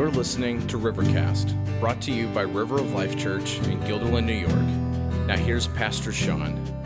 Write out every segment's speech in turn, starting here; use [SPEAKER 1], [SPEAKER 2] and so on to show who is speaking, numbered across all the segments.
[SPEAKER 1] You're listening to Rivercast, brought to you by River of Life Church in Guilderland, New York. Now, here's Pastor Sean.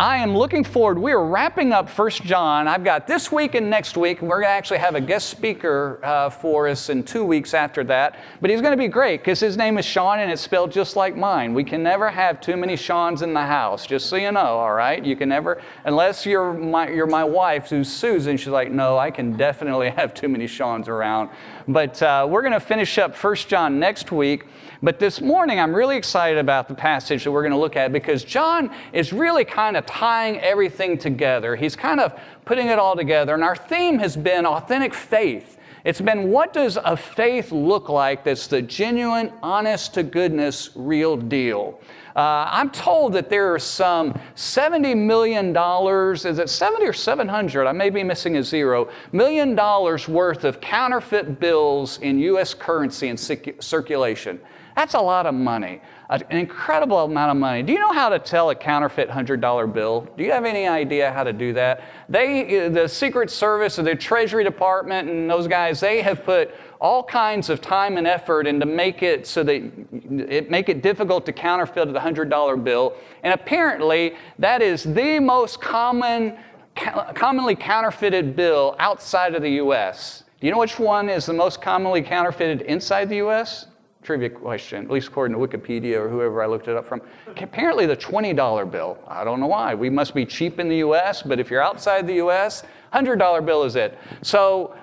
[SPEAKER 2] I am looking forward. We are wrapping up First John. I've got this week and next week, and we're going to actually have a guest speaker uh, for us in two weeks after that. But he's going to be great because his name is Sean and it's spelled just like mine. We can never have too many Seans in the house, just so you know, all right? You can never, unless you're my, you're my wife, who's Susan, she's like, no, I can definitely have too many Seans around. But uh, we're going to finish up First John next week. But this morning, I'm really excited about the passage that we're going to look at because John is really kind of tying everything together. He's kind of putting it all together. And our theme has been authentic faith. It's been what does a faith look like that's the genuine, honest to goodness, real deal? Uh, I'm told that there are some $70 million, is it 70 or 700? I may be missing a zero, million dollars worth of counterfeit bills in US currency in circulation. That's a lot of money, an incredible amount of money. Do you know how to tell a counterfeit $100 bill? Do you have any idea how to do that? They, uh, the Secret Service or the Treasury Department and those guys, they have put all kinds of time and effort into make it so that it make it difficult to counterfeit the $100 bill. And apparently, that is the most common, commonly counterfeited bill outside of the U.S. Do you know which one is the most commonly counterfeited inside the U.S.? Trivia question, at least according to Wikipedia or whoever I looked it up from. Apparently, the $20 bill. I don't know why. We must be cheap in the US, but if you're outside the US, $100 bill is it. So,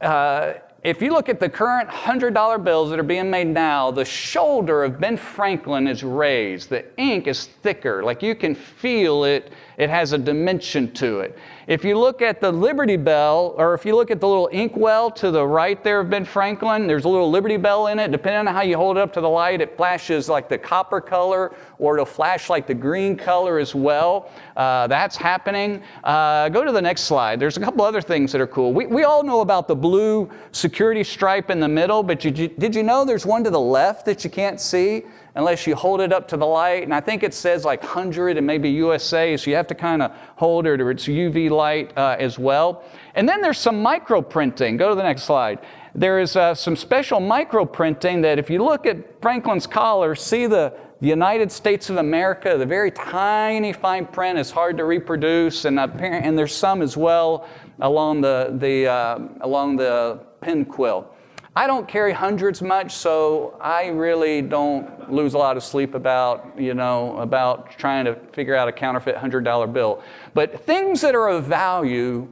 [SPEAKER 2] uh, if you look at the current $100 bills that are being made now, the shoulder of Ben Franklin is raised. The ink is thicker, like you can feel it, it has a dimension to it. If you look at the Liberty Bell, or if you look at the little inkwell to the right there of Ben Franklin, there's a little Liberty Bell in it. Depending on how you hold it up to the light, it flashes like the copper color, or it'll flash like the green color as well. Uh, that's happening. Uh, go to the next slide. There's a couple other things that are cool. We, we all know about the blue security stripe in the middle, but you, did you know there's one to the left that you can't see? Unless you hold it up to the light. And I think it says like 100 and maybe USA, so you have to kind of hold it or it's UV light uh, as well. And then there's some micro printing. Go to the next slide. There is uh, some special micro printing that if you look at Franklin's collar, see the, the United States of America, the very tiny fine print is hard to reproduce, and, and there's some as well along the, the, uh, along the pen quill. I don't carry hundreds much, so I really don't lose a lot of sleep about, you know, about trying to figure out a counterfeit $100 bill. But things that are of value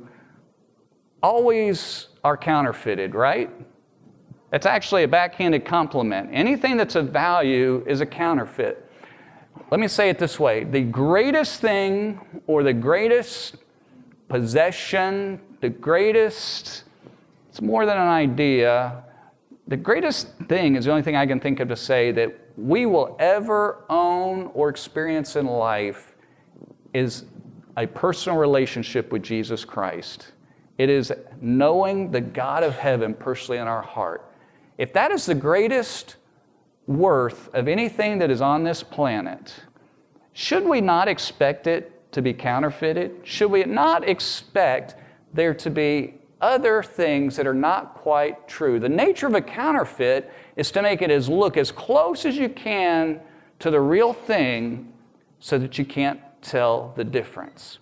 [SPEAKER 2] always are counterfeited, right? It's actually a backhanded compliment. Anything that's of value is a counterfeit. Let me say it this way the greatest thing or the greatest possession, the greatest, it's more than an idea, the greatest thing is the only thing I can think of to say that we will ever own or experience in life is a personal relationship with Jesus Christ. It is knowing the God of heaven personally in our heart. If that is the greatest worth of anything that is on this planet, should we not expect it to be counterfeited? Should we not expect there to be other things that are not quite true. The nature of a counterfeit is to make it as look as close as you can to the real thing so that you can't tell the difference.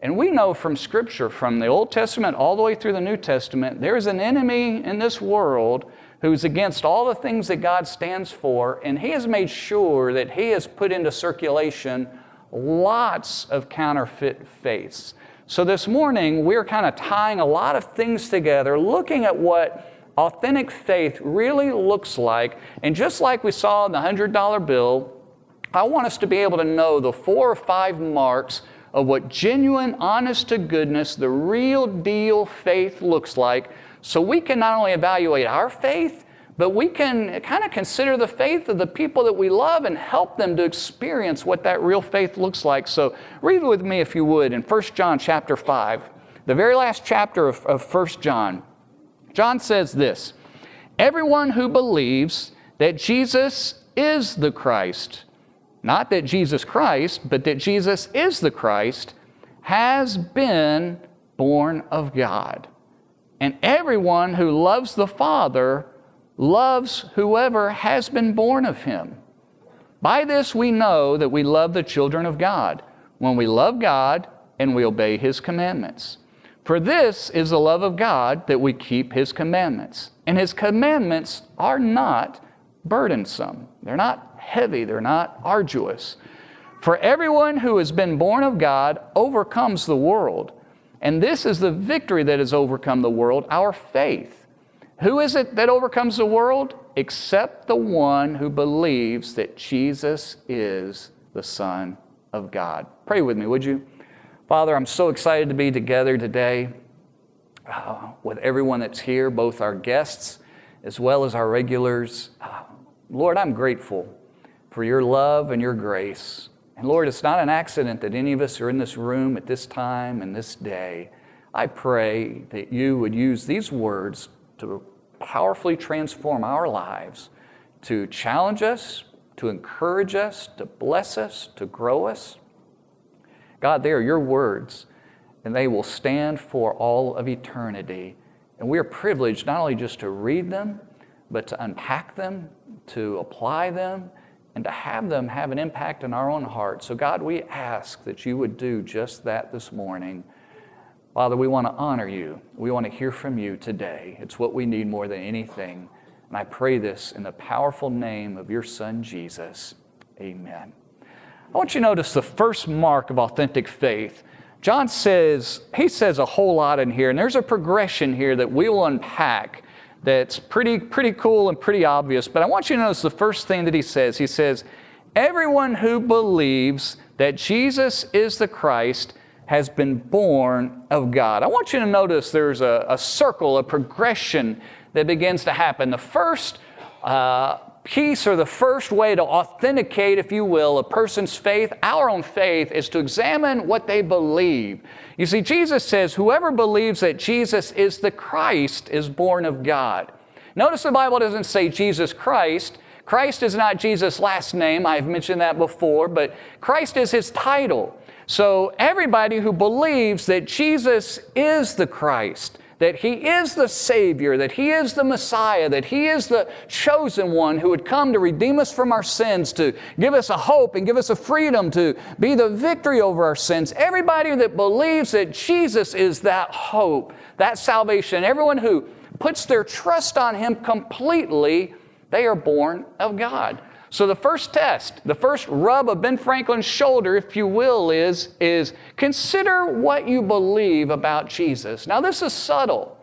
[SPEAKER 2] And we know from Scripture, from the Old Testament all the way through the New Testament, there's an enemy in this world who's against all the things that God stands for, and he has made sure that he has put into circulation lots of counterfeit faiths. So this morning, we're kind of tying a lot of things together, looking at what authentic faith really looks like. And just like we saw in the $100 bill, I want us to be able to know the four or five marks of what genuine, honest to goodness, the real deal faith looks like, so we can not only evaluate our faith, but we can kind of consider the faith of the people that we love and help them to experience what that real faith looks like. So read with me if you would in 1 John chapter 5, the very last chapter of, of 1 John. John says this Everyone who believes that Jesus is the Christ, not that Jesus Christ, but that Jesus is the Christ, has been born of God. And everyone who loves the Father loves whoever has been born of him. By this we know that we love the children of God, when we love God and we obey his commandments. For this is the love of God that we keep his commandments. And his commandments are not burdensome, they're not heavy, they're not arduous. For everyone who has been born of God overcomes the world. And this is the victory that has overcome the world, our faith. Who is it that overcomes the world? Except the one who believes that Jesus is the Son of God. Pray with me, would you? Father, I'm so excited to be together today uh, with everyone that's here, both our guests as well as our regulars. Uh, Lord, I'm grateful for your love and your grace. And Lord, it's not an accident that any of us are in this room at this time and this day. I pray that you would use these words to powerfully transform our lives, to challenge us, to encourage us, to bless us, to grow us. God, they are your words, and they will stand for all of eternity. And we are privileged not only just to read them, but to unpack them, to apply them, and to have them have an impact in our own hearts. So, God, we ask that you would do just that this morning. Father, we want to honor you. We want to hear from you today. It's what we need more than anything. And I pray this in the powerful name of your Son, Jesus. Amen. I want you to notice the first mark of authentic faith. John says, he says a whole lot in here, and there's a progression here that we will unpack that's pretty, pretty cool and pretty obvious. But I want you to notice the first thing that he says. He says, Everyone who believes that Jesus is the Christ has been born of God. I want you to notice there's a, a circle, a progression that begins to happen. The first uh, piece or the first way to authenticate, if you will, a person's faith, our own faith, is to examine what they believe. You see, Jesus says, Whoever believes that Jesus is the Christ is born of God. Notice the Bible doesn't say Jesus Christ. Christ is not Jesus' last name. I've mentioned that before, but Christ is his title. So everybody who believes that Jesus is the Christ, that He is the Savior, that He is the Messiah, that He is the chosen one who would come to redeem us from our sins, to give us a hope and give us a freedom to be the victory over our sins. Everybody that believes that Jesus is that hope, that salvation, everyone who puts their trust on Him completely, they are born of God. So the first test, the first rub of Ben Franklin's shoulder, if you will, is, is consider what you believe about Jesus. Now this is subtle.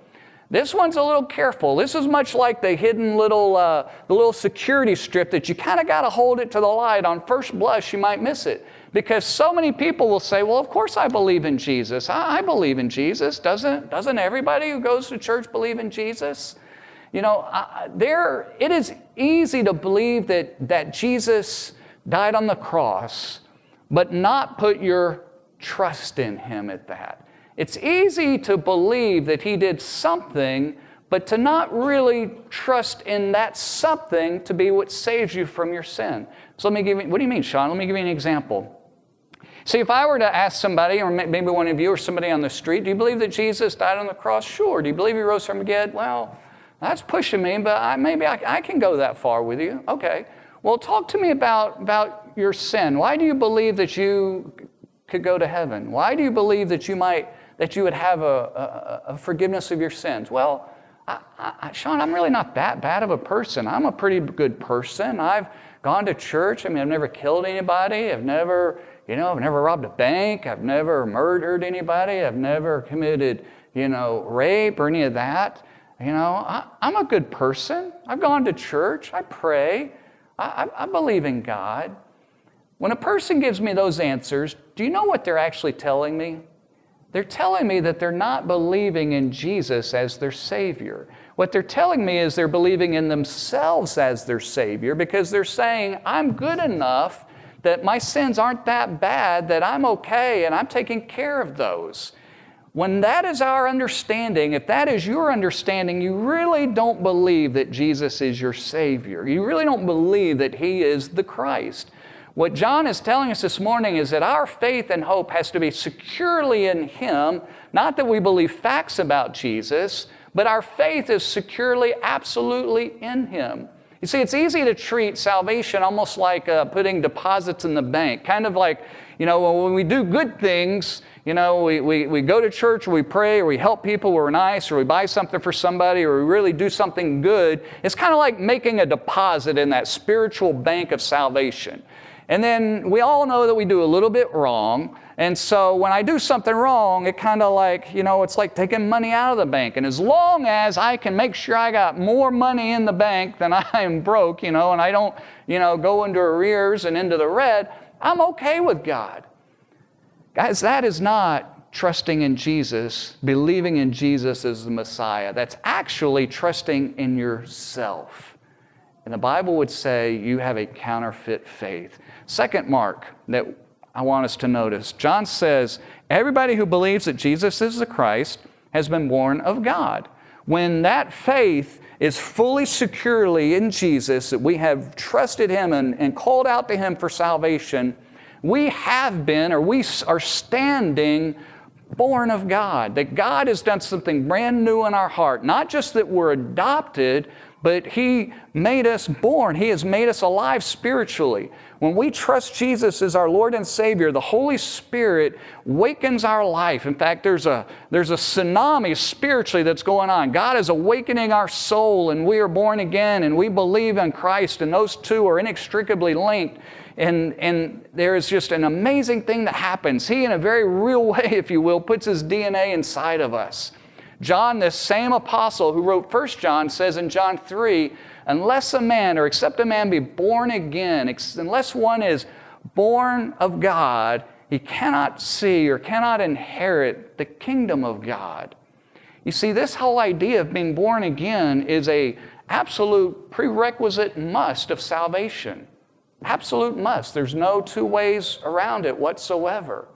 [SPEAKER 2] This one's a little careful. This is much like the hidden little, uh, the little security strip that you kind of got to hold it to the light. On first blush, you might miss it. Because so many people will say, well, of course I believe in Jesus. I, I believe in Jesus. Doesn't, doesn't everybody who goes to church believe in Jesus? You know, there, it is easy to believe that, that Jesus died on the cross, but not put your trust in him at that. It's easy to believe that he did something, but to not really trust in that something to be what saves you from your sin. So let me give you, what do you mean, Sean? Let me give you an example. See, if I were to ask somebody, or maybe one of you or somebody on the street, do you believe that Jesus died on the cross? Sure. Do you believe he rose from the dead? Well, that's pushing me, but I, maybe I, I can go that far with you. Okay. Well, talk to me about, about your sin. Why do you believe that you could go to heaven? Why do you believe that you might that you would have a, a, a forgiveness of your sins? Well, I, I, Sean, I'm really not that bad of a person. I'm a pretty good person. I've gone to church. I mean, I've never killed anybody. I've never, you know, I've never robbed a bank. I've never murdered anybody. I've never committed, you know, rape or any of that. You know, I, am a good person. I've gone to church. I pray. I, I, I believe in God. When a person gives me those answers, do you know what they're actually telling me? They're telling me that they're not believing in Jesus as their Savior. What they're telling me is they're believing in themselves as their Savior because they're saying, I'm good enough that my sins aren't that bad, that I'm okay and I'm taking care of those. When that is our understanding, if that is your understanding, you really don't believe that Jesus is your Savior. You really don't believe that He is the Christ. What John is telling us this morning is that our faith and hope has to be securely in Him, not that we believe facts about Jesus, but our faith is securely, absolutely in Him. You see, it's easy to treat salvation almost like uh, putting deposits in the bank, kind of like, you know, when we do good things, you know, we, we, we go to church, or we pray, or we help people, or we're nice, or we buy something for somebody, or we really do something good. It's kind of like making a deposit in that spiritual bank of salvation. And then we all know that we do a little bit wrong. And so when I do something wrong, it kind of like, you know, it's like taking money out of the bank. And as long as I can make sure I got more money in the bank than I am broke, you know, and I don't, you know, go into arrears and into the red, I'm okay with God. Guys, that is not trusting in Jesus, believing in Jesus as the Messiah. That's actually trusting in yourself. And the Bible would say you have a counterfeit faith. Second mark that I want us to notice John says, everybody who believes that Jesus is the Christ has been born of God. When that faith is fully securely in Jesus, that we have trusted Him and, and called out to Him for salvation, we have been or we are standing born of God. That God has done something brand new in our heart. Not just that we're adopted, but He made us born. He has made us alive spiritually. When we trust Jesus as our Lord and Savior, the Holy Spirit wakens our life. In fact, there's a, there's a tsunami spiritually that's going on. God is awakening our soul, and we are born again, and we believe in Christ, and those two are inextricably linked. And, and there is just an amazing thing that happens. He, in a very real way, if you will, puts his DNA inside of us. John, this same apostle who wrote 1 John, says in John 3 unless a man or except a man be born again, unless one is born of God, he cannot see or cannot inherit the kingdom of God. You see, this whole idea of being born again is a absolute prerequisite must of salvation. Absolute must. There's no two ways around it whatsoever.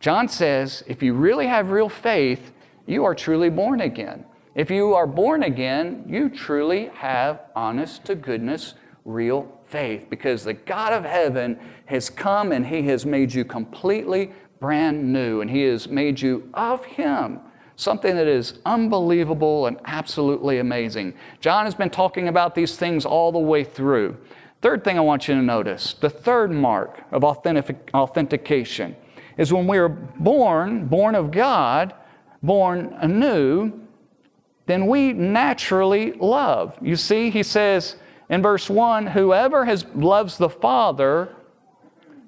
[SPEAKER 2] John says if you really have real faith, you are truly born again. If you are born again, you truly have honest to goodness, real faith because the God of heaven has come and He has made you completely brand new and He has made you of Him. Something that is unbelievable and absolutely amazing. John has been talking about these things all the way through. Third thing I want you to notice the third mark of authentic- authentication is when we are born, born of God, born anew, then we naturally love. You see, he says in verse 1 whoever has loves the Father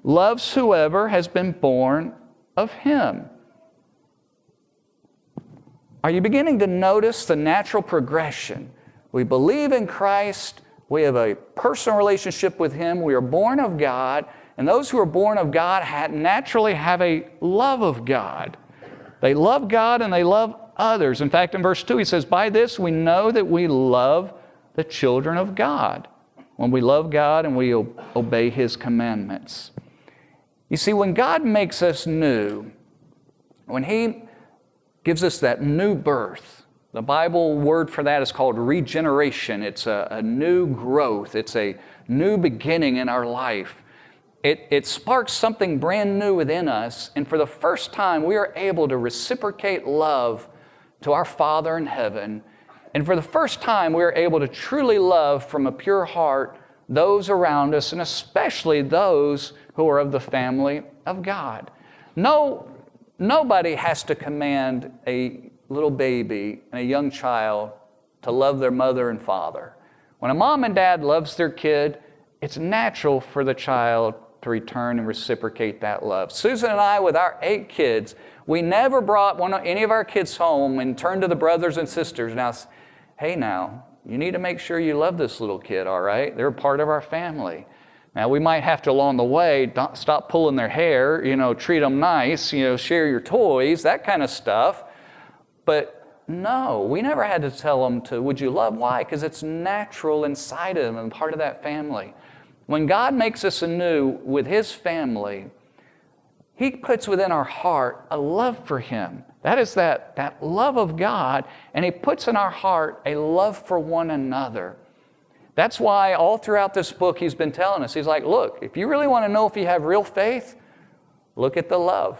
[SPEAKER 2] loves whoever has been born of him. Are you beginning to notice the natural progression? We believe in Christ, we have a personal relationship with Him, we are born of God, and those who are born of God naturally have a love of God. They love God and they love others. In fact, in verse 2, he says, By this we know that we love the children of God, when we love God and we obey his commandments. You see, when God makes us new, when he gives us that new birth, the Bible word for that is called regeneration. It's a, a new growth, it's a new beginning in our life it, it sparks something brand new within us. And for the first time, we are able to reciprocate love to our Father in heaven. And for the first time, we are able to truly love from a pure heart those around us, and especially those who are of the family of God. No, nobody has to command a little baby and a young child to love their mother and father. When a mom and dad loves their kid, it's natural for the child to return and reciprocate that love. Susan and I, with our eight kids, we never brought one, any of our kids home and turned to the brothers and sisters. Now, hey, now, you need to make sure you love this little kid, all right? They're part of our family. Now, we might have to, along the way, stop pulling their hair, you know, treat them nice, you know, share your toys, that kind of stuff. But no, we never had to tell them to, would you love? Why? Because it's natural inside of them and part of that family. When God makes us anew with His family, He puts within our heart a love for Him. That is that, that love of God, and He puts in our heart a love for one another. That's why all throughout this book He's been telling us, He's like, look, if you really want to know if you have real faith, look at the love.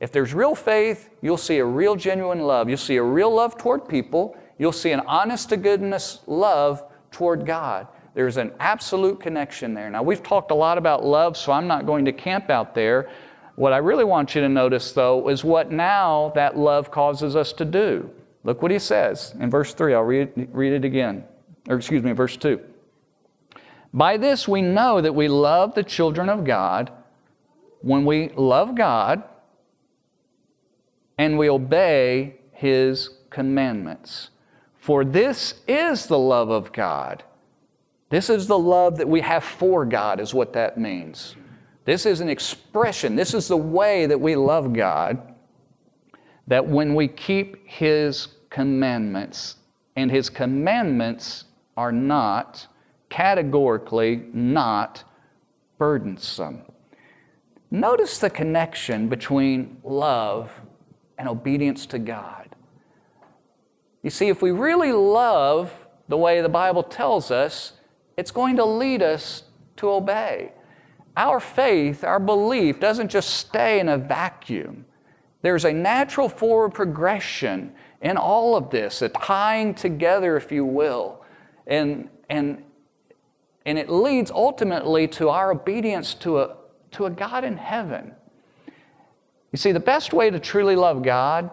[SPEAKER 2] If there's real faith, you'll see a real genuine love. You'll see a real love toward people. You'll see an honest to goodness love toward God. There's an absolute connection there. Now, we've talked a lot about love, so I'm not going to camp out there. What I really want you to notice, though, is what now that love causes us to do. Look what he says in verse 3. I'll read, read it again. Or, excuse me, verse 2. By this we know that we love the children of God when we love God and we obey his commandments. For this is the love of God this is the love that we have for God, is what that means. This is an expression, this is the way that we love God, that when we keep His commandments, and His commandments are not, categorically, not burdensome. Notice the connection between love and obedience to God. You see, if we really love the way the Bible tells us, it's going to lead us to obey. Our faith, our belief, doesn't just stay in a vacuum. There's a natural forward progression in all of this, a tying together, if you will. And, and, and it leads ultimately to our obedience to a, to a God in heaven. You see, the best way to truly love God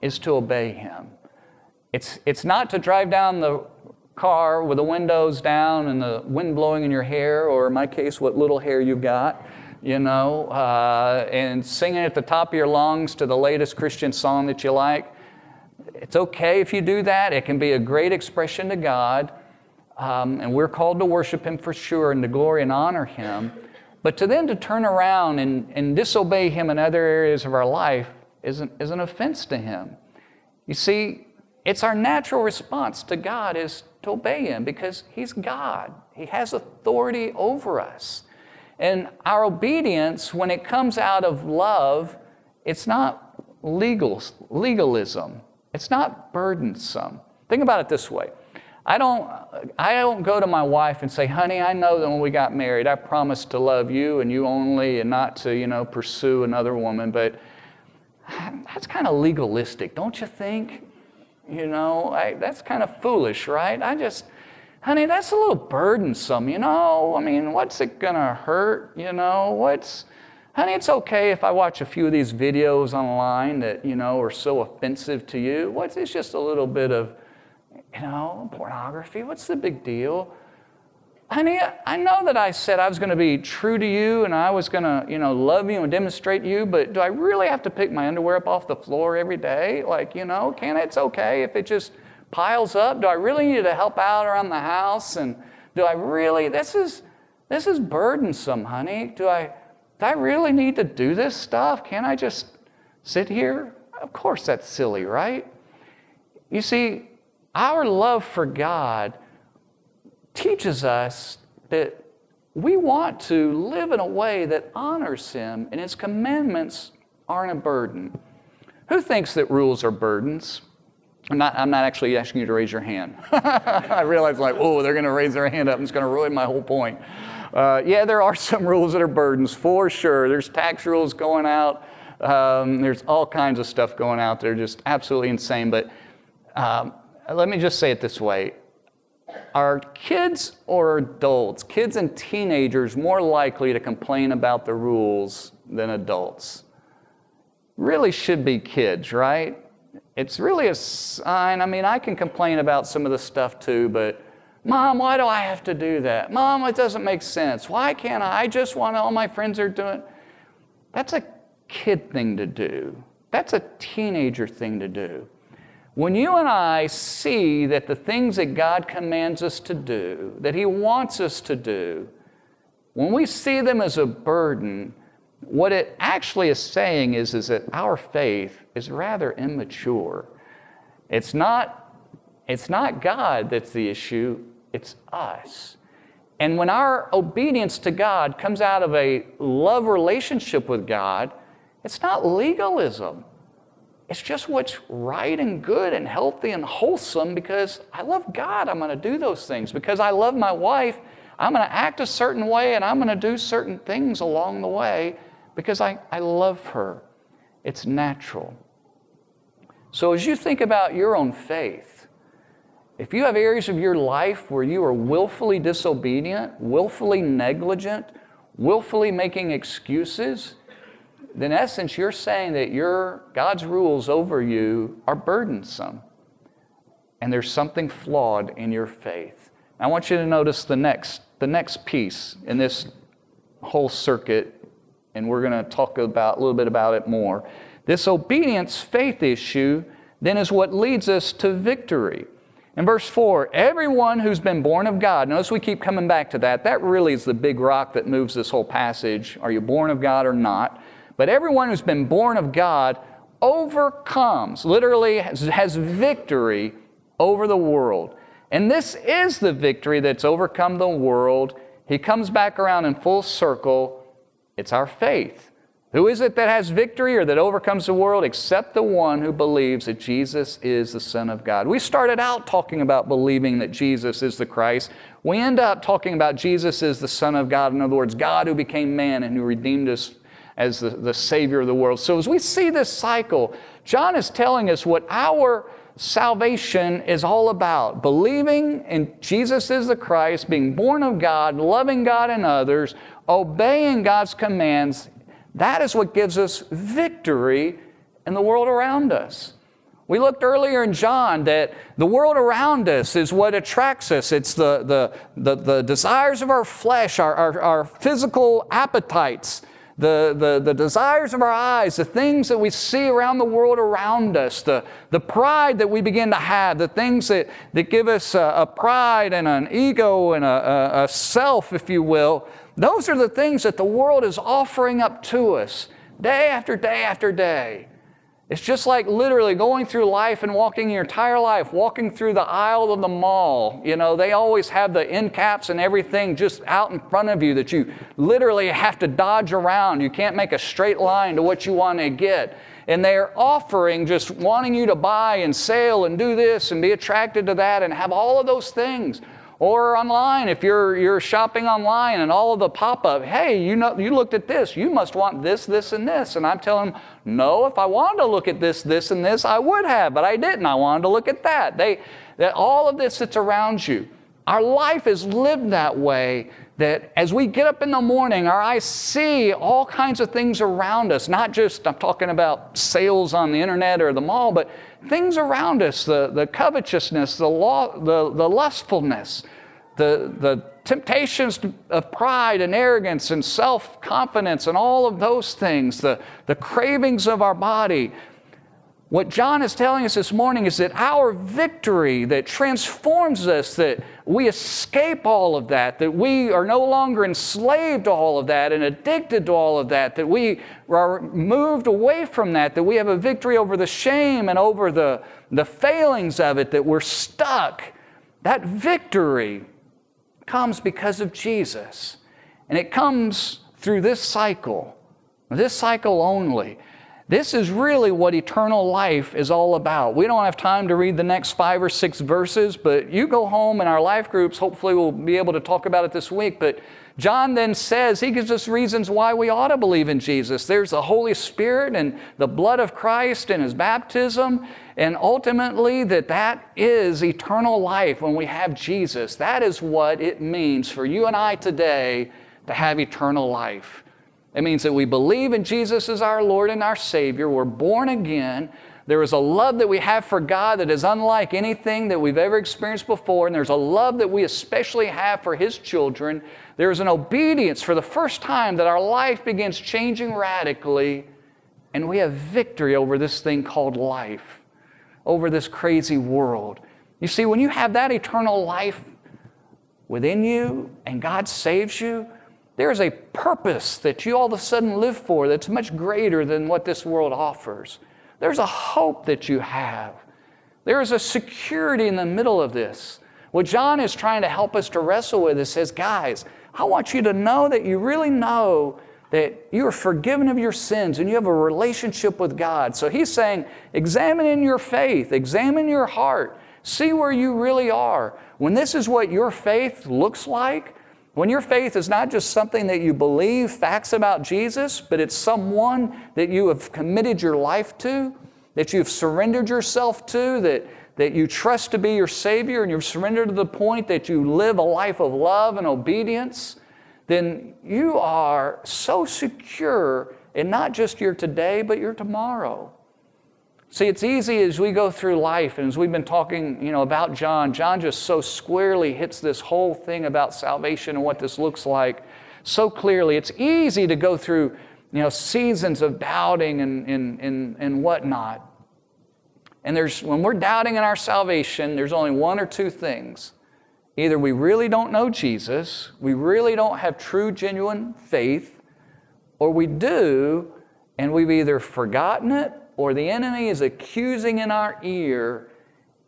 [SPEAKER 2] is to obey Him. It's, it's not to drive down the car with the windows down and the wind blowing in your hair, or in my case, what little hair you've got, you know, uh, and singing at the top of your lungs to the latest Christian song that you like. It's okay if you do that. It can be a great expression to God, um, and we're called to worship Him for sure and to glory and honor Him. But to then to turn around and, and disobey Him in other areas of our life is an, is an offense to Him. You see, it's our natural response to God is to obey Him because He's God. He has authority over us. And our obedience, when it comes out of love, it's not legal, legalism. It's not burdensome. Think about it this way. I don't, I don't go to my wife and say, honey, I know that when we got married, I promised to love you and you only and not to, you know, pursue another woman. But that's kind of legalistic, don't you think? You know, I, that's kind of foolish, right? I just, honey, that's a little burdensome, you know? I mean, what's it gonna hurt, you know? What's, honey, it's okay if I watch a few of these videos online that, you know, are so offensive to you. What's, it's just a little bit of, you know, pornography. What's the big deal? honey, I know that I said I was going to be true to you and I was going to, you know, love you and demonstrate you, but do I really have to pick my underwear up off the floor every day? Like, you know, can it's okay if it just piles up? Do I really need to help out around the house? And do I really, this is, this is burdensome, honey. Do I, do I really need to do this stuff? Can't I just sit here? Of course that's silly, right? You see, our love for God teaches us that we want to live in a way that honors Him, and His commandments aren't a burden. Who thinks that rules are burdens? I'm not, I'm not actually asking you to raise your hand. I realize, like, oh, they're going to raise their hand up and it's going to ruin my whole point. Uh, yeah, there are some rules that are burdens for sure. There's tax rules going out, um, there's all kinds of stuff going out there, just absolutely insane. But um, Uh, let me just say it this way are kids or adults, kids and teenagers, more likely to complain about the rules than adults? Really should be kids, right? It's really a sign. I mean, I can complain about some of the stuff too, but Mom, why do I have to do that? Mom, it doesn't make sense. Why can't I? I just want all my friends are doing. That's a kid thing to do. That's a teenager thing to do. When you and I see that the things that God commands us to do, that He wants us to do, when we see them as a burden, what it actually is saying is, is that our faith is rather immature. It's not, it's not God that's the issue, it's us. And when our obedience to God comes out of a love relationship with God, it's not legalism. It's just what's right and good and healthy and wholesome because I love God. I'm going to do those things. Because I love my wife, I'm going to act a certain way and I'm going to do certain things along the way because I, I love her. it's natural. So, as you think about your own faith, if you have areas of your life where you are willfully disobedient, willfully negligent, willfully making excuses, in essence, you're saying that your, God's rules over you are burdensome and there's something flawed in your faith. I want you to notice the next, the next piece in this whole circuit, and we're going to talk about, a little bit about it more. This obedience faith issue then is what leads us to victory. In verse 4, everyone who's been born of God, notice we keep coming back to that. That really is the big rock that moves this whole passage. Are you born of God or not? But everyone who's been born of God overcomes, literally has, has victory over the world. And this is the victory that's overcome the world. He comes back around in full circle. It's our faith. Who is it that has victory or that overcomes the world except the one who believes that Jesus is the Son of God? We started out talking about believing that Jesus is the Christ. We end up talking about Jesus is the Son of God. In other words, God who became man and who redeemed us as the, the Savior of the world. So as we see this cycle, John is telling us what our salvation is all about believing in Jesus is the Christ, being born of God, loving God and others, obeying God's commands, that is what gives us victory in the world around us. We looked earlier in John that the world around us is what attracts us. It's the, the, the, the desires of our flesh, our, our, our physical appetites, the, the, the desires of our eyes, the things that we see around the world around us, the, the pride that we begin to have, the things that, that give us a, a pride and an ego and a, a, a self, if you will, those are the things that the world is offering up to us day after day after day. It's just like literally going through life and walking your entire life, walking through the aisle of the mall. You know, they always have the end caps and everything just out in front of you that you literally have to dodge around. You can't make a straight line to what you want to get. And they're offering just wanting you to buy and sell and do this and be attracted to that and have all of those things. Or online, if you're, you're shopping online and all of the pop up, hey, you, know, you looked at this, you must want this, this, and this. And I'm telling them, no, if I wanted to look at this, this, and this, I would have, but I didn't. I wanted to look at that. They, that all of this that's around you. Our life is lived that way that as we get up in the morning, our eyes see all kinds of things around us, not just, I'm talking about sales on the internet or the mall, but things around us the, the covetousness, the, law, the, the lustfulness, the, the temptations of pride and arrogance and self confidence and all of those things, the, the cravings of our body. What John is telling us this morning is that our victory that transforms us, that we escape all of that, that we are no longer enslaved to all of that and addicted to all of that, that we are moved away from that, that we have a victory over the shame and over the, the failings of it, that we're stuck. That victory comes because of Jesus. And it comes through this cycle, this cycle only. This is really what eternal life is all about. We don't have time to read the next five or six verses, but you go home and our life groups, hopefully, we'll be able to talk about it this week. But John then says, he gives us reasons why we ought to believe in Jesus. There's the Holy Spirit and the blood of Christ and his baptism, and ultimately that that is eternal life when we have Jesus. That is what it means for you and I today to have eternal life. It means that we believe in Jesus as our Lord and our Savior. We're born again. There is a love that we have for God that is unlike anything that we've ever experienced before. And there's a love that we especially have for His children. There is an obedience for the first time that our life begins changing radically. And we have victory over this thing called life, over this crazy world. You see, when you have that eternal life within you and God saves you, there is a purpose that you all of a sudden live for that's much greater than what this world offers. There's a hope that you have. There is a security in the middle of this. What John is trying to help us to wrestle with is says, guys, I want you to know that you really know that you are forgiven of your sins and you have a relationship with God. So he's saying, examine in your faith, examine your heart, see where you really are. When this is what your faith looks like, When your faith is not just something that you believe facts about Jesus, but it's someone that you have committed your life to, that you've surrendered yourself to, that, that you trust to be your Savior, and you've surrendered to the point that you live a life of love and obedience, then you are so secure in not just your today, but your tomorrow. See, it's easy as we go through life, and as we've been talking, you know, about John, John just so squarely hits this whole thing about salvation and what this looks like so clearly. It's easy to go through, you know, seasons of doubting and, and, and, and whatnot. And there's when we're doubting in our salvation, there's only one or two things. Either we really don't know Jesus, we really don't have true, genuine faith, or we do, and we've either forgotten it or the enemy is accusing in our ear,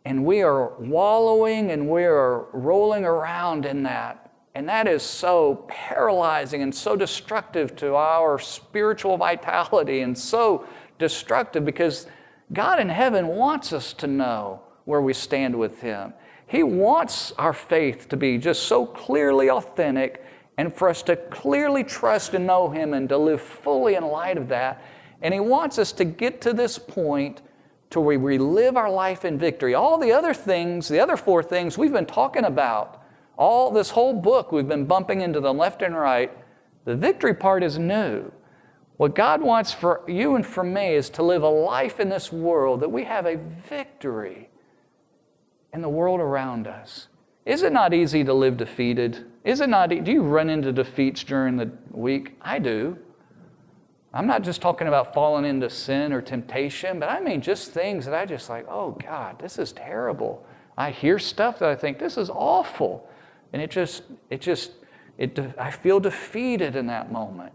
[SPEAKER 2] and we are wallowing and we are rolling around in that. And that is so paralyzing and so destructive to our spiritual vitality and so destructive because God in heaven wants us to know where we stand with Him. He wants our faith to be just so clearly authentic and for us to clearly trust and know Him and to live fully in light of that. And He wants us to get to this point to where we live our life in victory. All the other things, the other four things we've been talking about, all this whole book, we've been bumping into the left and right. The victory part is new. What God wants for you and for me is to live a life in this world that we have a victory in the world around us. Is it not easy to live defeated? Is it not? Do you run into defeats during the week? I do. I'm not just talking about falling into sin or temptation, but I mean just things that I just like, oh God, this is terrible. I hear stuff that I think this is awful. And it just, it just, it, I feel defeated in that moment.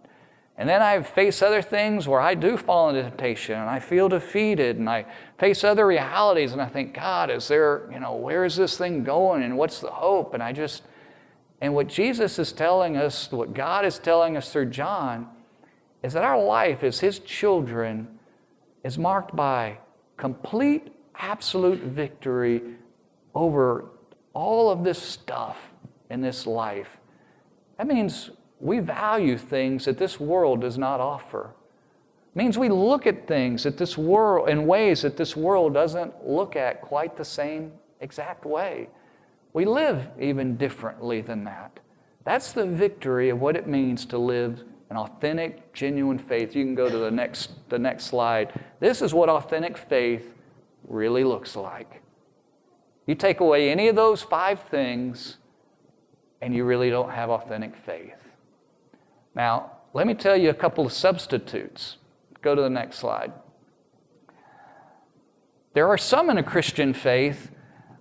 [SPEAKER 2] And then I face other things where I do fall into temptation and I feel defeated and I face other realities and I think, God, is there, you know, where is this thing going and what's the hope? And I just, and what Jesus is telling us, what God is telling us through John, is that our life as His children is marked by complete, absolute victory over all of this stuff in this life. That means we value things that this world does not offer. It means we look at things that this world in ways that this world doesn't look at quite the same exact way. We live even differently than that. That's the victory of what it means to live an authentic, genuine faith. You can go to the next, the next slide. This is what authentic faith really looks like. You take away any of those five things, and you really don't have authentic faith. Now, let me tell you a couple of substitutes. Go to the next slide. There are some in a Christian faith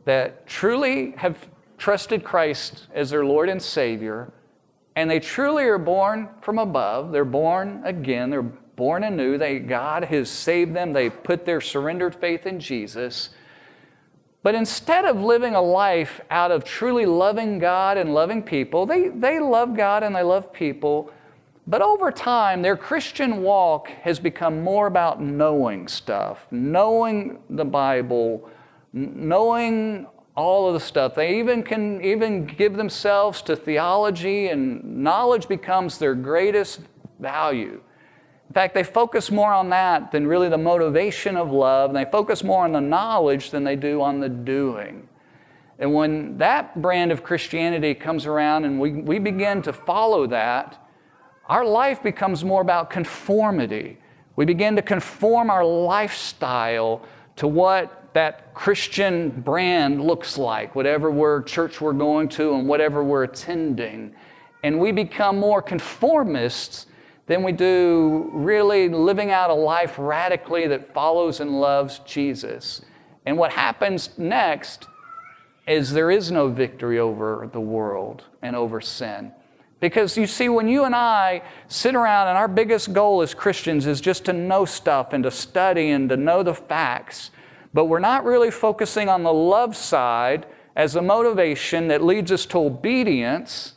[SPEAKER 2] that truly have trusted Christ as their Lord and Savior, and they truly are born from above. They're born again. They're born anew. They, God has saved them. They put their surrendered faith in Jesus. But instead of living a life out of truly loving God and loving people, they, they love God and they love people. But over time, their Christian walk has become more about knowing stuff, knowing the Bible, knowing all of the stuff. They even can even give themselves to theology, and knowledge becomes their greatest value. In fact, they focus more on that than really the motivation of love, and they focus more on the knowledge than they do on the doing. And when that brand of Christianity comes around and we, we begin to follow that, our life becomes more about conformity. We begin to conform our lifestyle to what that Christian brand looks like, whatever church we're going to and whatever we're attending. And we become more conformists than we do really living out a life radically that follows and loves Jesus. And what happens next is there is no victory over the world and over sin. Because you see, when you and I sit around, and our biggest goal as Christians is just to know stuff and to study and to know the facts, but we're not really focusing on the love side as a motivation that leads us to obedience,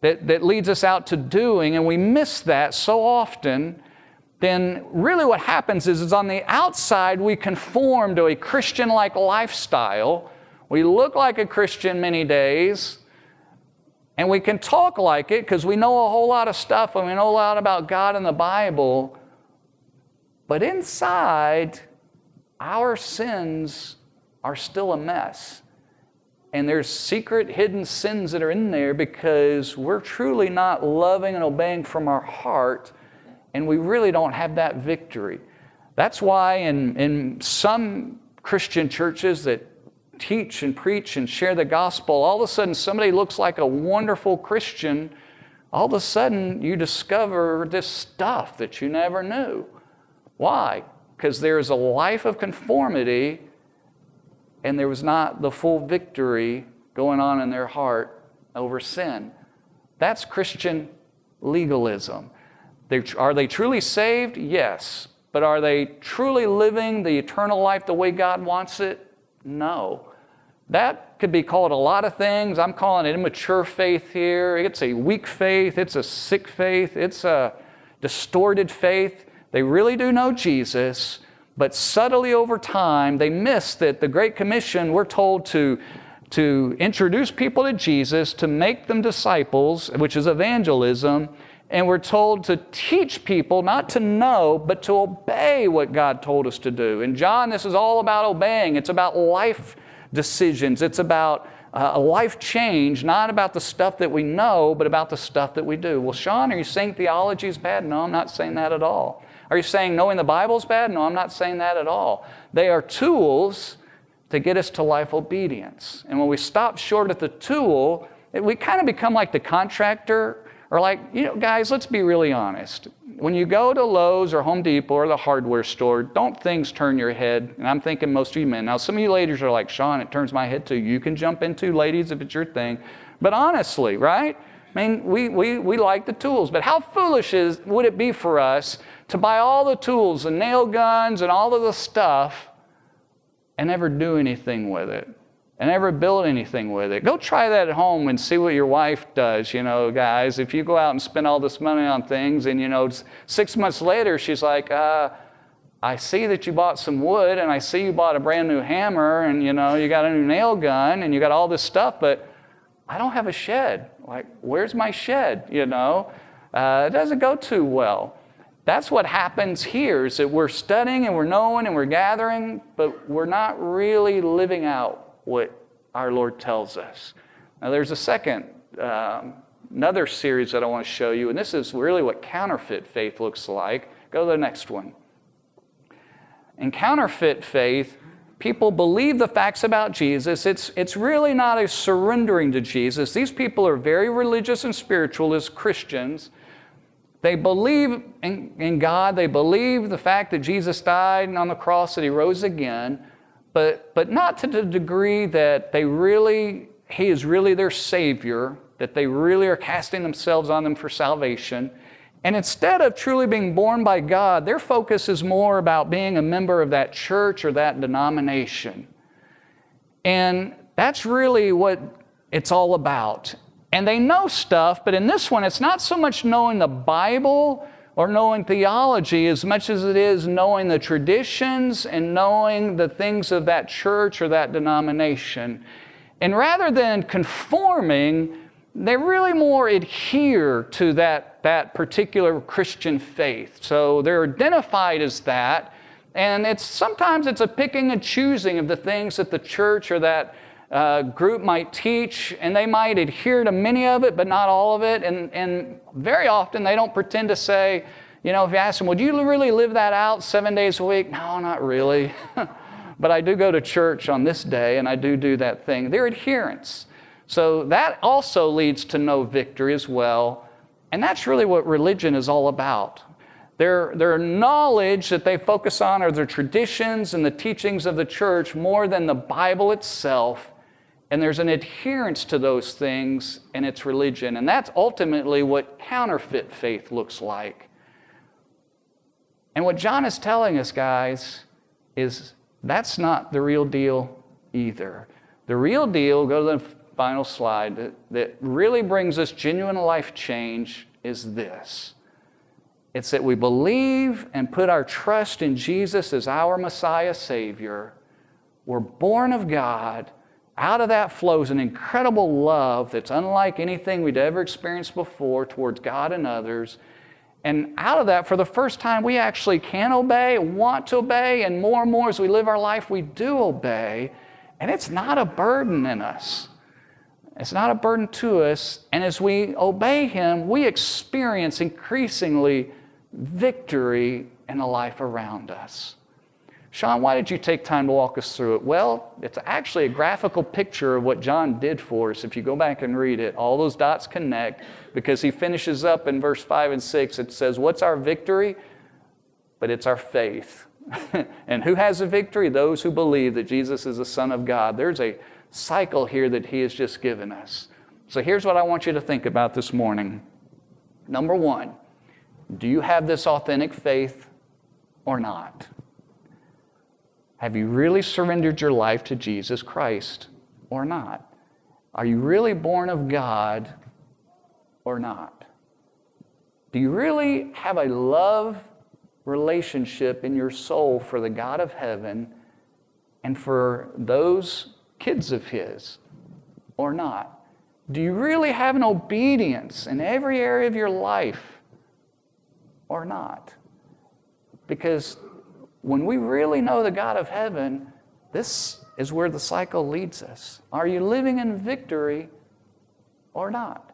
[SPEAKER 2] that, that leads us out to doing, and we miss that so often, then really what happens is, is on the outside we conform to a Christian like lifestyle. We look like a Christian many days, And we can talk like it because we know a whole lot of stuff and we know a lot about God and the Bible. But inside, our sins are still a mess. And there's secret, hidden sins that are in there because we're truly not loving and obeying from our heart, and we really don't have that victory. That's why in, in some Christian churches that teach and preach and share the gospel, all of a sudden somebody looks like a wonderful Christian. All of a sudden you discover this stuff that you never knew. Why? Because there's a life of conformity and there was not the full victory going on in their heart over sin. That's Christian legalism. They, are they truly saved? Yes. But are they truly living the eternal life the way God wants it? No. That could be called a lot of things. I'm calling it immature faith here. It's a weak faith, it's a sick faith, it's a distorted faith. They really do know Jesus, but subtly over time, they miss that the Great Commission, we're told to, to introduce people to Jesus, to make them disciples, which is evangelism, and we're told to teach people not to know, but to obey what God told us to do. In John, this is all about obeying, it's about life decisions. It's about uh, a life change, not about the stuff that we know, but about the stuff that we do. Well, Sean, are you saying theology is bad? No, I'm not saying that at all. Are you saying knowing the Bible is bad? No, I'm not saying that at all. They are tools to get us to life obedience. And when we stop short at the tool, we kind of become like the contractor, or like, you know, guys, let's be really honest. When you go to Lowe's or Home Depot or the hardware store, don't things turn your head? And I'm thinking most of you men. Now, some of you ladies are like, Sean, it turns my head too. You can jump into, ladies, if it's your thing. But honestly, right? I mean, we, we, we like the tools, but how foolish is, would it be for us to buy all the tools and nail guns and all of the stuff and never do anything with it? and never build anything with it. Go try that at home and see what your wife does, you know, guys. If you go out and spend all this money on things and, you know, six months later, she's like, uh, I see that you bought some wood and I see you bought a brand new hammer and, you know, you got a new nail gun and you got all this stuff, but I don't have a shed. Like, where's my shed, you know? Uh, it doesn't go too well. That's what happens here is that we're studying and we're knowing and we're gathering, but we're not really living out what our Lord tells us. Now, there's a second, um, another series that I want to show you, and this is really what counterfeit faith looks like. Go to the next one. In counterfeit faith, people believe the facts about Jesus. It's, it's really not a surrendering to Jesus. These people are very religious and spiritual as Christians. They believe in, in God, they believe the fact that Jesus died and on the cross, that he rose again but, but not to the degree that they really, he is really their Savior, that they really are casting themselves on them for salvation. And instead of truly being born by God, their focus is more about being a member of that church or that denomination. And that's really what it's all about. And they know stuff, but in this one, it's not so much knowing the Bible or knowing theology as much as it is knowing the traditions and knowing the things of that church or that denomination. And rather than conforming, they really more adhere to that, that particular Christian faith. So they're identified as that. And it's sometimes it's a picking and choosing of the things that the church or that uh, group might teach, and they might adhere to many of it, but not all of it. And, and very often they don't pretend to say, you know, if you ask them, would you really live that out seven days a week? No, not really. but I do go to church on this day and I do do that thing. They're adherents. So that also leads to no victory as well. And that's really what religion is all about. Their, their knowledge that they focus on are the traditions and the teachings of the church more than the Bible itself and there's an adherence to those things in its religion. And that's ultimately what counterfeit faith looks like. And what John is telling us, guys, is that's not the real deal either. The real deal, go to the final slide, that, that really brings us genuine life change is this it's that we believe and put our trust in Jesus as our Messiah Savior. We're born of God out of that flows an incredible love that's unlike anything we'd ever experienced before towards God and others. And out of that, for the first time, we actually can obey, want to obey, and more and more as we live our life, we do obey. And it's not a burden in us. It's not a burden to us. And as we obey Him, we experience increasingly victory in the life around us. Sean, why did you take time to walk us through it? Well, it's actually a graphical picture of what John did for us. If you go back and read it, all those dots connect because he finishes up in verse 5 and 6. It says, What's our victory? But it's our faith. and who has a victory? Those who believe that Jesus is the Son of God. There's a cycle here that he has just given us. So here's what I want you to think about this morning. Number one, do you have this authentic faith or not? Have you really surrendered your life to Jesus Christ or not? Are you really born of God or not? Do you really have a love relationship in your soul for the God of heaven and for those kids of His or not? Do you really have an obedience in every area of your life or not? Because when we really know the God of heaven, this is where the cycle leads us. Are you living in victory or not?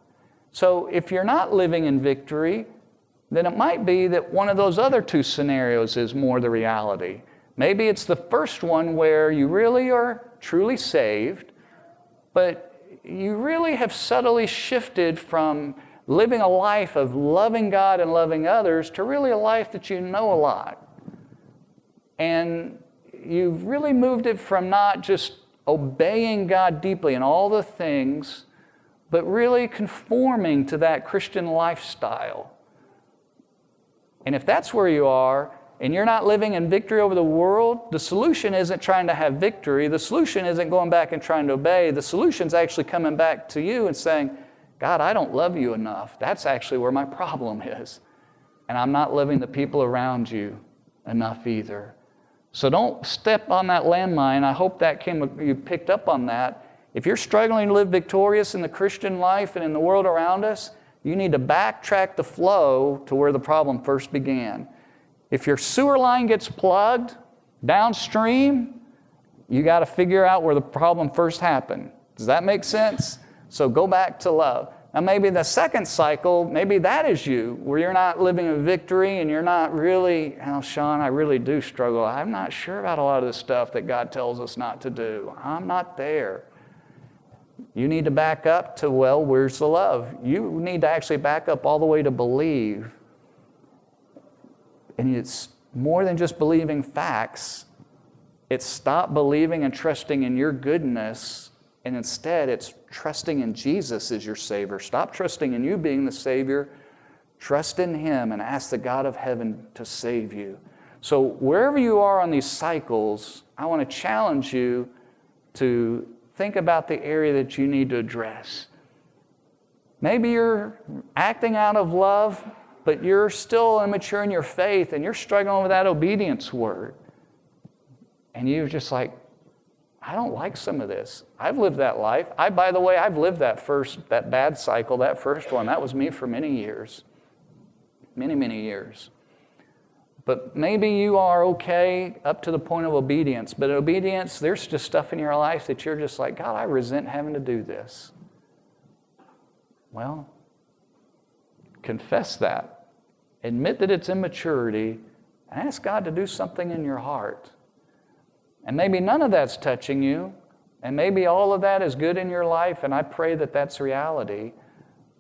[SPEAKER 2] So if you're not living in victory, then it might be that one of those other two scenarios is more the reality. Maybe it's the first one where you really are truly saved, but you really have subtly shifted from living a life of loving God and loving others to really a life that you know a lot and you've really moved it from not just obeying God deeply in all the things, but really conforming to that Christian lifestyle. And if that's where you are, and you're not living in victory over the world, the solution isn't trying to have victory. The solution isn't going back and trying to obey. The solution is actually coming back to you and saying, God, I don't love you enough. That's actually where my problem is. And I'm not loving the people around you enough either. So don't step on that landmine. I hope that came, you picked up on that. If you're struggling to live victorious in the Christian life and in the world around us, you need to backtrack the flow to where the problem first began. If your sewer line gets plugged downstream, you got to figure out where the problem first happened. Does that make sense? So go back to love. Now, maybe the second cycle, maybe that is you, where you're not living in victory and you're not really, oh, Sean, I really do struggle. I'm not sure about a lot of the stuff that God tells us not to do. I'm not there. You need to back up to, well, where's the love? You need to actually back up all the way to believe. And it's more than just believing facts, it's stop believing and trusting in your goodness and instead, it's trusting in Jesus as your Savior. Stop trusting in you being the Savior. Trust in Him and ask the God of heaven to save you. So, wherever you are on these cycles, I want to challenge you to think about the area that you need to address. Maybe you're acting out of love, but you're still immature in your faith and you're struggling with that obedience word. And you're just like, I don't like some of this. I've lived that life. I, by the way, I've lived that first, that bad cycle, that first one. That was me for many years. Many, many years. But maybe you are okay up to the point of obedience. But obedience, there's just stuff in your life that you're just like, God, I resent having to do this. Well, confess that. Admit that it's immaturity and ask God to do something in your heart. And maybe none of that's touching you, and maybe all of that is good in your life, and I pray that that's reality.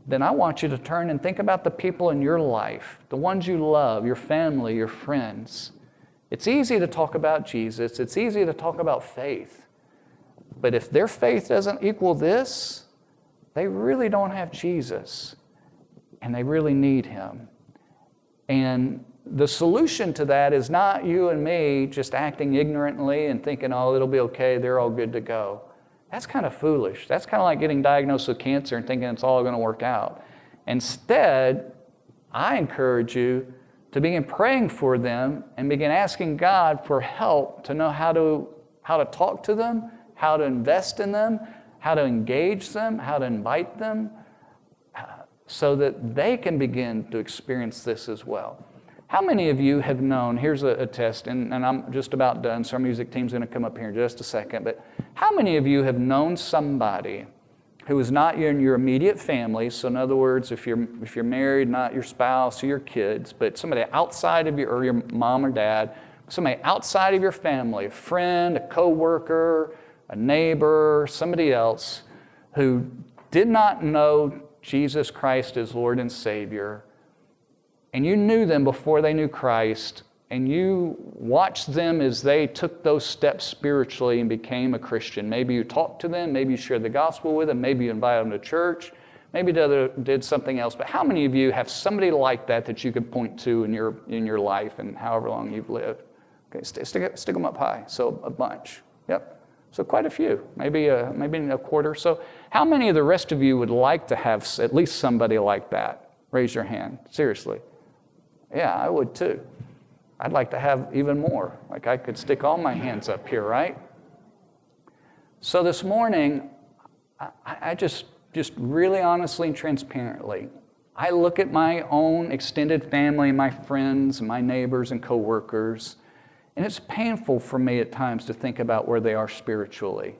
[SPEAKER 2] Then I want you to turn and think about the people in your life, the ones you love, your family, your friends. It's easy to talk about Jesus, it's easy to talk about faith. But if their faith doesn't equal this, they really don't have Jesus, and they really need Him. And the solution to that is not you and me just acting ignorantly and thinking, oh, it'll be okay, they're all good to go. That's kind of foolish. That's kind of like getting diagnosed with cancer and thinking it's all going to work out. Instead, I encourage you to begin praying for them and begin asking God for help to know how to, how to talk to them, how to invest in them, how to engage them, how to invite them, so that they can begin to experience this as well. How many of you have known? Here's a, a test, and, and, I'm just about done, so our music team's to come up here in just a second. But how many of you have known somebody who is not in your immediate family? So, in other words, if you're, if you're married, not your spouse or your kids, but somebody outside of your, or your mom or dad, somebody outside of your family, a friend, a coworker, a neighbor, somebody else who did not know Jesus Christ as Lord and Savior and you knew them before they knew Christ, and you watched them as they took those steps spiritually and became a Christian. Maybe you talked to them, maybe you shared the gospel with them, maybe you invited them to church, maybe did, something else. But how many of you have somebody like that that you could point to in your, in your life and however long you've lived? Okay, stick, stick, stick them up high. So a bunch. Yep. So quite a few, maybe a, maybe a quarter. So how many of the rest of you would like to have at least somebody like that? Raise your hand. Seriously. Yeah, I would too. I'd like to have even more. Like I could stick all my hands up here, right? So this morning, I, I just, just really honestly and transparently, I look at my own extended family, my friends, my neighbors, and coworkers, and it's painful for me at times to think about where they are spiritually.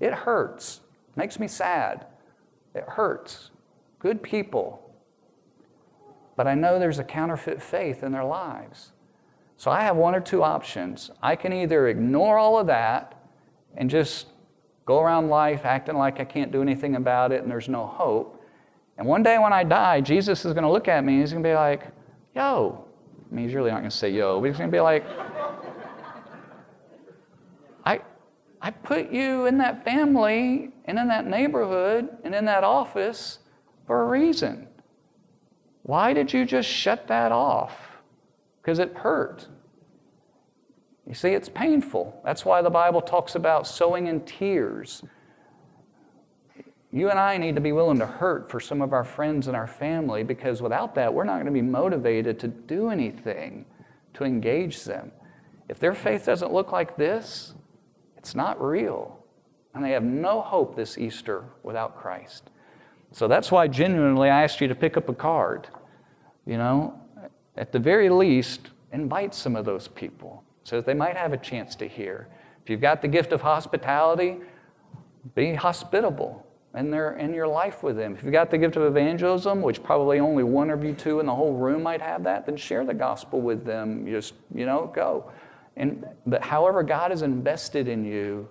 [SPEAKER 2] It hurts, makes me sad. It hurts. Good people, but I know there's a counterfeit faith in their lives. So I have one or two options. I can either ignore all of that and just go around life acting like I can't do anything about it and there's no hope. And one day when I die, Jesus is going to look at me and he's going to be like, yo. I mean, he's really not going to say yo, but he's going to be like, I, I put you in that family and in that neighborhood and in that office for a reason. Why did you just shut that off? Because it hurt. You see, it's painful. That's why the Bible talks about sowing in tears. You and I need to be willing to hurt for some of our friends and our family because without that, we're not going to be motivated to do anything to engage them. If their faith doesn't look like this, it's not real. And they have no hope this Easter without Christ. So that's why genuinely I asked you to pick up a card. You know, at the very least, invite some of those people so that they might have a chance to hear. If you've got the gift of hospitality, be hospitable in, their, in your life with them. If you've got the gift of evangelism, which probably only one of you two in the whole room might have that, then share the gospel with them. Just, you know, go. And, but however God has invested in you,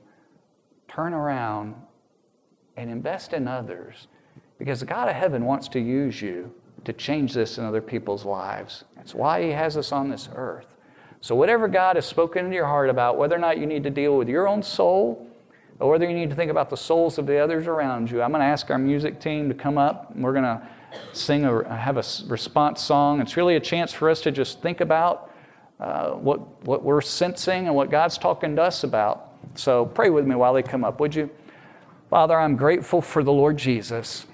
[SPEAKER 2] turn around and invest in others. Because the God of heaven wants to use you to change this in other people's lives. That's why He has us on this earth. So, whatever God has spoken into your heart about, whether or not you need to deal with your own soul, or whether you need to think about the souls of the others around you, I'm going to ask our music team to come up. And we're going to sing a have a response song. It's really a chance for us to just think about uh, what what we're sensing and what God's talking to us about. So, pray with me while they come up, would you? Father, I'm grateful for the Lord Jesus.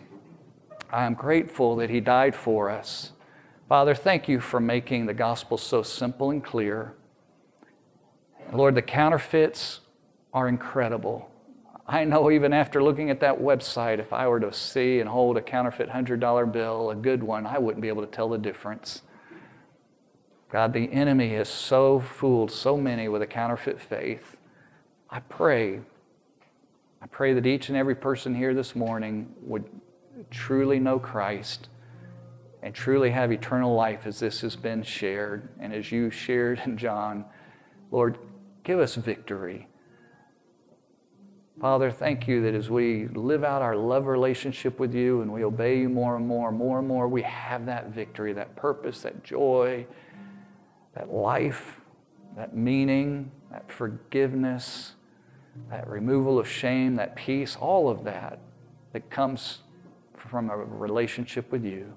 [SPEAKER 2] I am grateful that He died for us. Father, thank you for making the gospel so simple and clear. Lord, the counterfeits are incredible. I know even after looking at that website, if I were to see and hold a counterfeit $100 bill, a good one, I wouldn't be able to tell the difference. God, the enemy has so fooled so many with a counterfeit faith. I pray, I pray that each and every person here this morning would truly know Christ and truly have eternal life as this has been shared and as you shared in John, Lord, give us victory. Father, thank you that as we live out our love relationship with you and we obey you more and more, more and more, we have that victory, that purpose, that joy, that life, that meaning, that forgiveness, that removal of shame, that peace, all of that that comes from a relationship with you.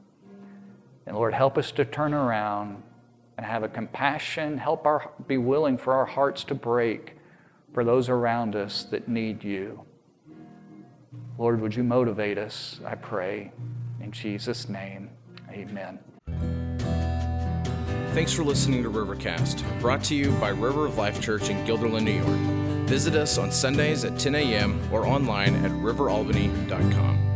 [SPEAKER 2] And Lord, help us to turn around and have a compassion. Help our be willing for our hearts to break for those around us that need you. Lord, would you motivate us, I pray. In Jesus' name, amen.
[SPEAKER 1] Thanks for listening to Rivercast, brought to you by River of Life Church in Guilderland, New York. Visit us on Sundays at 10 a.m. or online at riveralbany.com.